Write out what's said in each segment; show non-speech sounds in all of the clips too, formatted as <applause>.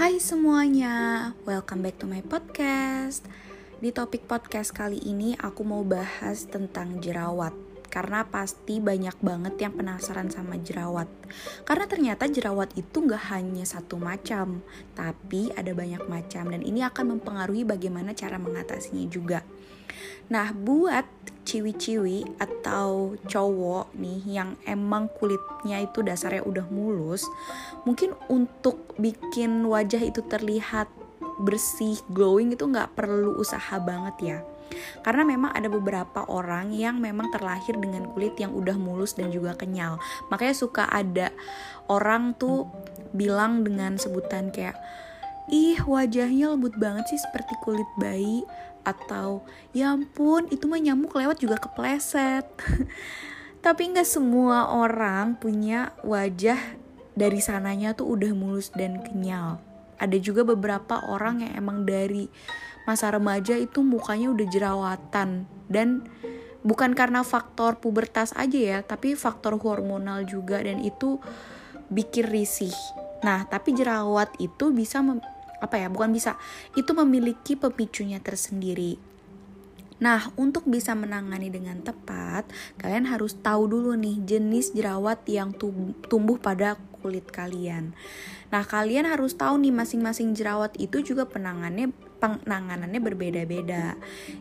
Hai semuanya, welcome back to my podcast. Di topik podcast kali ini aku mau bahas tentang jerawat karena pasti banyak banget yang penasaran sama jerawat. Karena ternyata jerawat itu nggak hanya satu macam, tapi ada banyak macam dan ini akan mempengaruhi bagaimana cara mengatasinya juga. Nah, buat ciwi-ciwi atau cowok nih yang emang kulitnya itu dasarnya udah mulus, mungkin untuk bikin wajah itu terlihat bersih, glowing itu nggak perlu usaha banget ya. Karena memang ada beberapa orang yang memang terlahir dengan kulit yang udah mulus dan juga kenyal. Makanya suka ada orang tuh bilang dengan sebutan kayak ih wajahnya lembut banget sih seperti kulit bayi atau ya ampun itu mah nyamuk lewat juga kepleset. <laughs> Tapi nggak semua orang punya wajah dari sananya tuh udah mulus dan kenyal. Ada juga beberapa orang yang emang dari masa remaja itu mukanya udah jerawatan. Dan bukan karena faktor pubertas aja ya tapi faktor hormonal juga. Dan itu bikin risih. Nah tapi jerawat itu bisa apa ya bukan bisa itu memiliki pemicunya tersendiri. Nah, untuk bisa menangani dengan tepat, kalian harus tahu dulu nih jenis jerawat yang tumbuh pada kulit kalian. Nah, kalian harus tahu nih masing-masing jerawat itu juga penanganannya penanganannya berbeda-beda.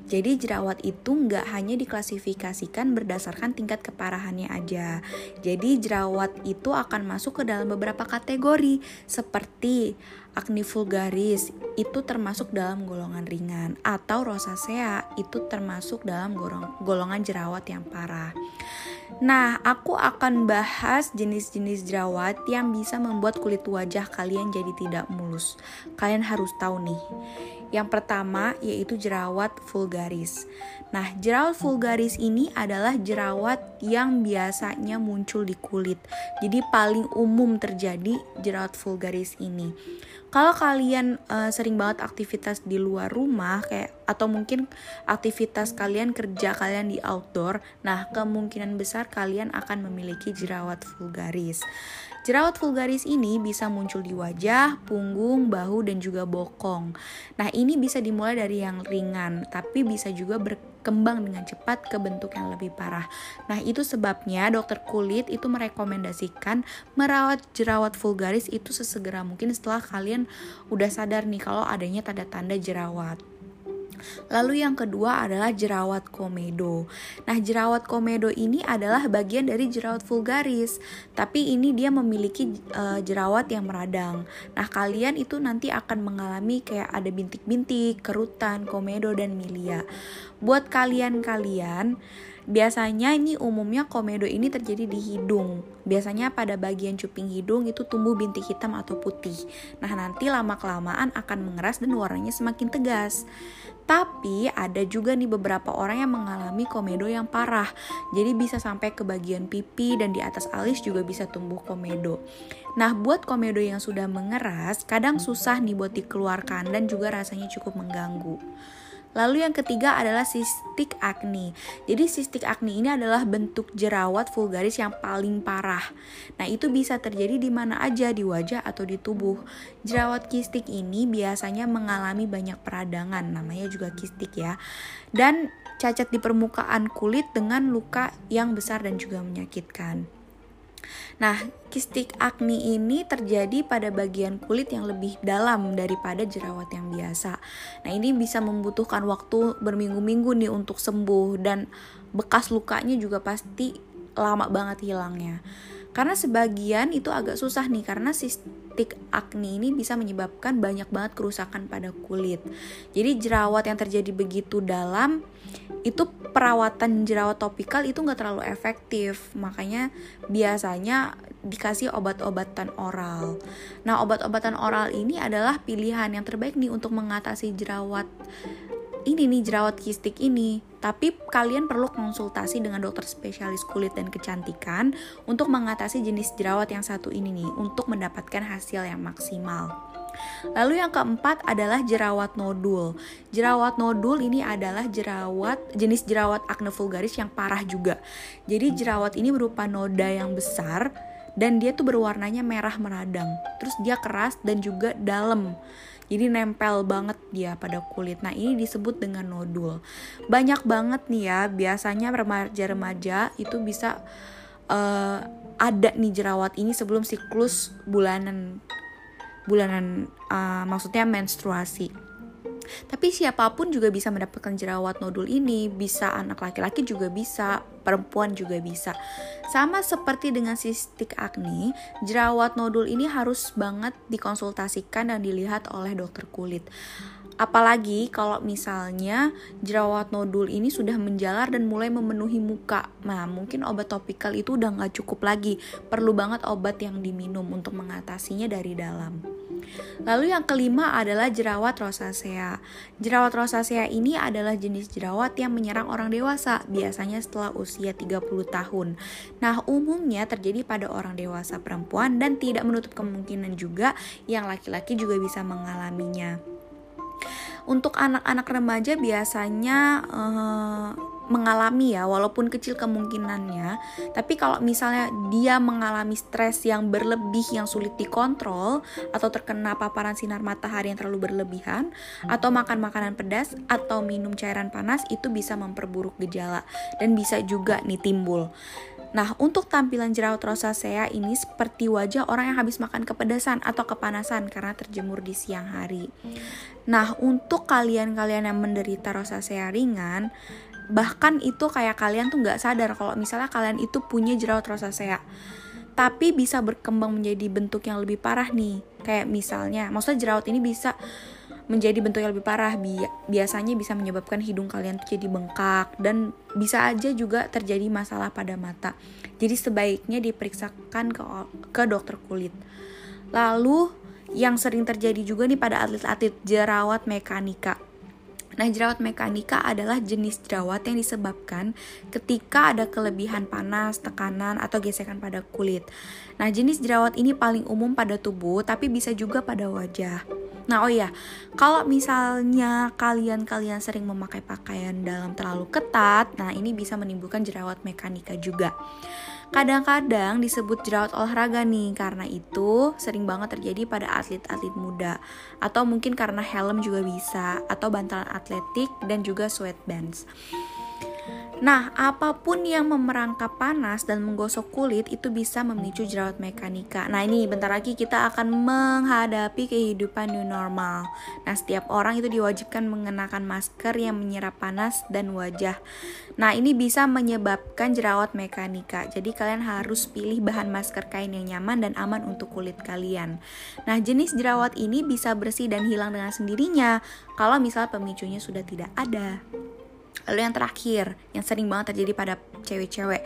Jadi jerawat itu nggak hanya diklasifikasikan berdasarkan tingkat keparahannya aja. Jadi jerawat itu akan masuk ke dalam beberapa kategori seperti acne vulgaris itu termasuk dalam golongan ringan atau rosacea itu termasuk dalam golongan jerawat yang parah. Nah, aku akan bahas jenis-jenis jerawat yang bisa membuat kulit wajah kalian jadi tidak mulus. Kalian harus tahu nih. Yang pertama yaitu jerawat vulgaris. Nah, jerawat vulgaris ini adalah jerawat yang biasanya muncul di kulit. Jadi paling umum terjadi jerawat vulgaris ini. Kalau kalian uh, sering banget aktivitas di luar rumah kayak atau mungkin aktivitas kalian kerja kalian di outdoor, nah kemungkinan besar kalian akan memiliki jerawat vulgaris. Jerawat vulgaris ini bisa muncul di wajah, punggung, bahu, dan juga bokong. Nah, ini bisa dimulai dari yang ringan, tapi bisa juga berkembang dengan cepat ke bentuk yang lebih parah. Nah, itu sebabnya dokter kulit itu merekomendasikan merawat jerawat vulgaris itu sesegera mungkin setelah kalian udah sadar nih kalau adanya tanda-tanda jerawat. Lalu yang kedua adalah jerawat komedo. Nah, jerawat komedo ini adalah bagian dari jerawat vulgaris, tapi ini dia memiliki uh, jerawat yang meradang. Nah, kalian itu nanti akan mengalami kayak ada bintik-bintik, kerutan, komedo dan milia. Buat kalian-kalian Biasanya ini umumnya komedo ini terjadi di hidung. Biasanya pada bagian cuping hidung itu tumbuh bintik hitam atau putih. Nah, nanti lama-kelamaan akan mengeras dan warnanya semakin tegas. Tapi ada juga nih beberapa orang yang mengalami komedo yang parah. Jadi bisa sampai ke bagian pipi dan di atas alis juga bisa tumbuh komedo. Nah, buat komedo yang sudah mengeras, kadang susah nih buat dikeluarkan dan juga rasanya cukup mengganggu. Lalu yang ketiga adalah sistik acne. Jadi sistik acne ini adalah bentuk jerawat vulgaris yang paling parah. Nah, itu bisa terjadi di mana aja di wajah atau di tubuh. Jerawat kistik ini biasanya mengalami banyak peradangan, namanya juga kistik ya. Dan cacat di permukaan kulit dengan luka yang besar dan juga menyakitkan. Nah, kistik acne ini terjadi pada bagian kulit yang lebih dalam daripada jerawat yang biasa. Nah, ini bisa membutuhkan waktu berminggu-minggu nih untuk sembuh dan bekas lukanya juga pasti lama banget hilangnya. Karena sebagian itu agak susah nih karena sistik acne ini bisa menyebabkan banyak banget kerusakan pada kulit. Jadi jerawat yang terjadi begitu dalam itu perawatan jerawat topikal itu nggak terlalu efektif makanya biasanya dikasih obat-obatan oral. Nah obat-obatan oral ini adalah pilihan yang terbaik nih untuk mengatasi jerawat ini nih jerawat kistik ini. Tapi kalian perlu konsultasi dengan dokter spesialis kulit dan kecantikan untuk mengatasi jenis jerawat yang satu ini nih untuk mendapatkan hasil yang maksimal. Lalu yang keempat adalah jerawat nodul. Jerawat nodul ini adalah jerawat jenis jerawat acne vulgaris yang parah juga. Jadi jerawat ini berupa noda yang besar dan dia tuh berwarnanya merah meradang. Terus dia keras dan juga dalam. Jadi nempel banget dia pada kulit. Nah, ini disebut dengan nodul. Banyak banget nih ya, biasanya remaja-remaja itu bisa uh, ada nih jerawat ini sebelum siklus bulanan bulanan uh, maksudnya menstruasi. Tapi siapa pun juga bisa mendapatkan jerawat nodul ini, bisa anak laki-laki juga bisa, perempuan juga bisa. Sama seperti dengan sistik acne, jerawat nodul ini harus banget dikonsultasikan dan dilihat oleh dokter kulit. Apalagi kalau misalnya jerawat nodul ini sudah menjalar dan mulai memenuhi muka. Nah, mungkin obat topikal itu udah nggak cukup lagi. Perlu banget obat yang diminum untuk mengatasinya dari dalam. Lalu yang kelima adalah jerawat rosacea. Jerawat rosacea ini adalah jenis jerawat yang menyerang orang dewasa, biasanya setelah usia 30 tahun. Nah, umumnya terjadi pada orang dewasa perempuan dan tidak menutup kemungkinan juga yang laki-laki juga bisa mengalaminya. Untuk anak-anak remaja biasanya uh, mengalami ya walaupun kecil kemungkinannya tapi kalau misalnya dia mengalami stres yang berlebih yang sulit dikontrol atau terkena paparan sinar matahari yang terlalu berlebihan atau makan makanan pedas atau minum cairan panas itu bisa memperburuk gejala dan bisa juga nih timbul Nah, untuk tampilan jerawat rosacea ini seperti wajah orang yang habis makan kepedasan atau kepanasan karena terjemur di siang hari. Nah, untuk kalian-kalian yang menderita rosacea ringan, bahkan itu kayak kalian tuh nggak sadar kalau misalnya kalian itu punya jerawat rosacea. Tapi bisa berkembang menjadi bentuk yang lebih parah nih. Kayak misalnya maksudnya jerawat ini bisa menjadi bentuk yang lebih parah. Bi biasanya bisa menyebabkan hidung kalian tuh jadi bengkak dan bisa aja juga terjadi masalah pada mata. Jadi sebaiknya diperiksakan ke ke dokter kulit. Lalu yang sering terjadi juga nih pada atlet-atlet jerawat mekanika Nah, jerawat mekanika adalah jenis jerawat yang disebabkan ketika ada kelebihan panas, tekanan, atau gesekan pada kulit. Nah, jenis jerawat ini paling umum pada tubuh, tapi bisa juga pada wajah. Nah, oh ya, kalau misalnya kalian-kalian sering memakai pakaian dalam terlalu ketat, nah ini bisa menimbulkan jerawat mekanika juga. Kadang-kadang disebut jerawat olahraga nih, karena itu sering banget terjadi pada atlet-atlet muda. Atau mungkin karena helm juga bisa, atau bantalan atletik dan juga sweatbands. Nah, apa pun yang memerangkap panas dan menggosok kulit itu bisa memicu jerawat mekanika. Nah, ini bentar lagi kita akan menghadapi kehidupan new normal. Nah, setiap orang itu diwajibkan mengenakan masker yang menyerap panas dan wajah. Nah, ini bisa menyebabkan jerawat mekanika. Jadi, kalian harus pilih bahan masker kain yang nyaman dan aman untuk kulit kalian. Nah, jenis jerawat ini bisa bersih dan hilang dengan sendirinya kalau misal pemicunya sudah tidak ada. Lalu yang terakhir, yang sering banget terjadi pada cewek-cewek,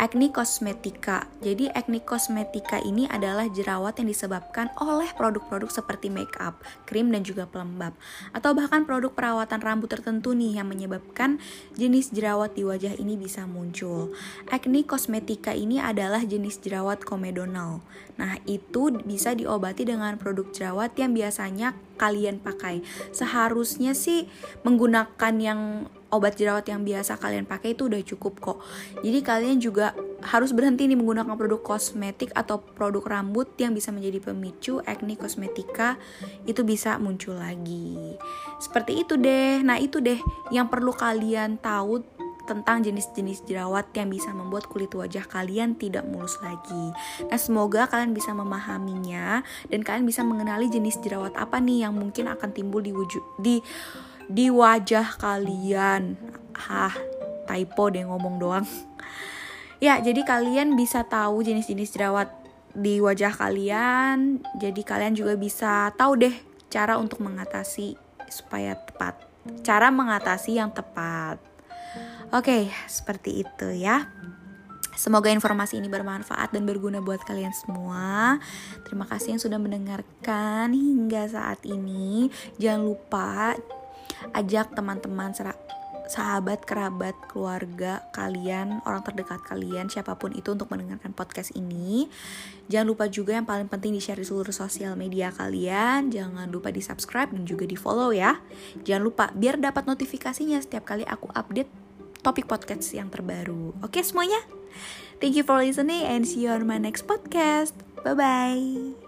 acne kosmetika. Jadi acne kosmetika ini adalah jerawat yang disebabkan oleh produk-produk seperti makeup, krim dan juga pelembab atau bahkan produk perawatan rambut tertentu nih yang menyebabkan jenis jerawat di wajah ini bisa muncul. Acne kosmetika ini adalah jenis jerawat komedonal. Nah, itu bisa diobati dengan produk jerawat yang biasanya kalian pakai. Seharusnya sih menggunakan yang obat jerawat yang biasa kalian pakai itu udah cukup kok. Jadi kalian juga harus berhenti nih menggunakan produk kosmetik atau produk rambut yang bisa menjadi pemicu acne kosmetika itu bisa muncul lagi. Seperti itu deh. Nah, itu deh yang perlu kalian tahu tentang jenis-jenis jerawat yang bisa membuat kulit wajah kalian tidak mulus lagi. Nah, semoga kalian bisa memahaminya dan kalian bisa mengenali jenis jerawat apa nih yang mungkin akan timbul di wujud di di wajah kalian. Hah, typo deh ngomong doang. <laughs> Ya, jadi kalian bisa tahu jenis-jenis jerawat di wajah kalian. Jadi kalian juga bisa tahu deh cara untuk mengatasi supaya tepat. Cara mengatasi yang tepat. Oke, seperti itu ya. Semoga informasi ini bermanfaat dan berguna buat kalian semua. Terima kasih yang sudah mendengarkan hingga saat ini. Jangan lupa ajak teman-teman sahabat, kerabat, keluarga kalian, orang terdekat kalian, siapa pun itu untuk mendengarkan podcast ini. Jangan lupa juga yang paling penting di-share di seluruh sosial media kalian. Jangan lupa di-subscribe dan juga di-follow ya. Jangan lupa biar dapat notifikasinya setiap kali aku update topik podcast yang terbaru. Oke semuanya? Thank you for listening and see you on my next podcast. Bye bye.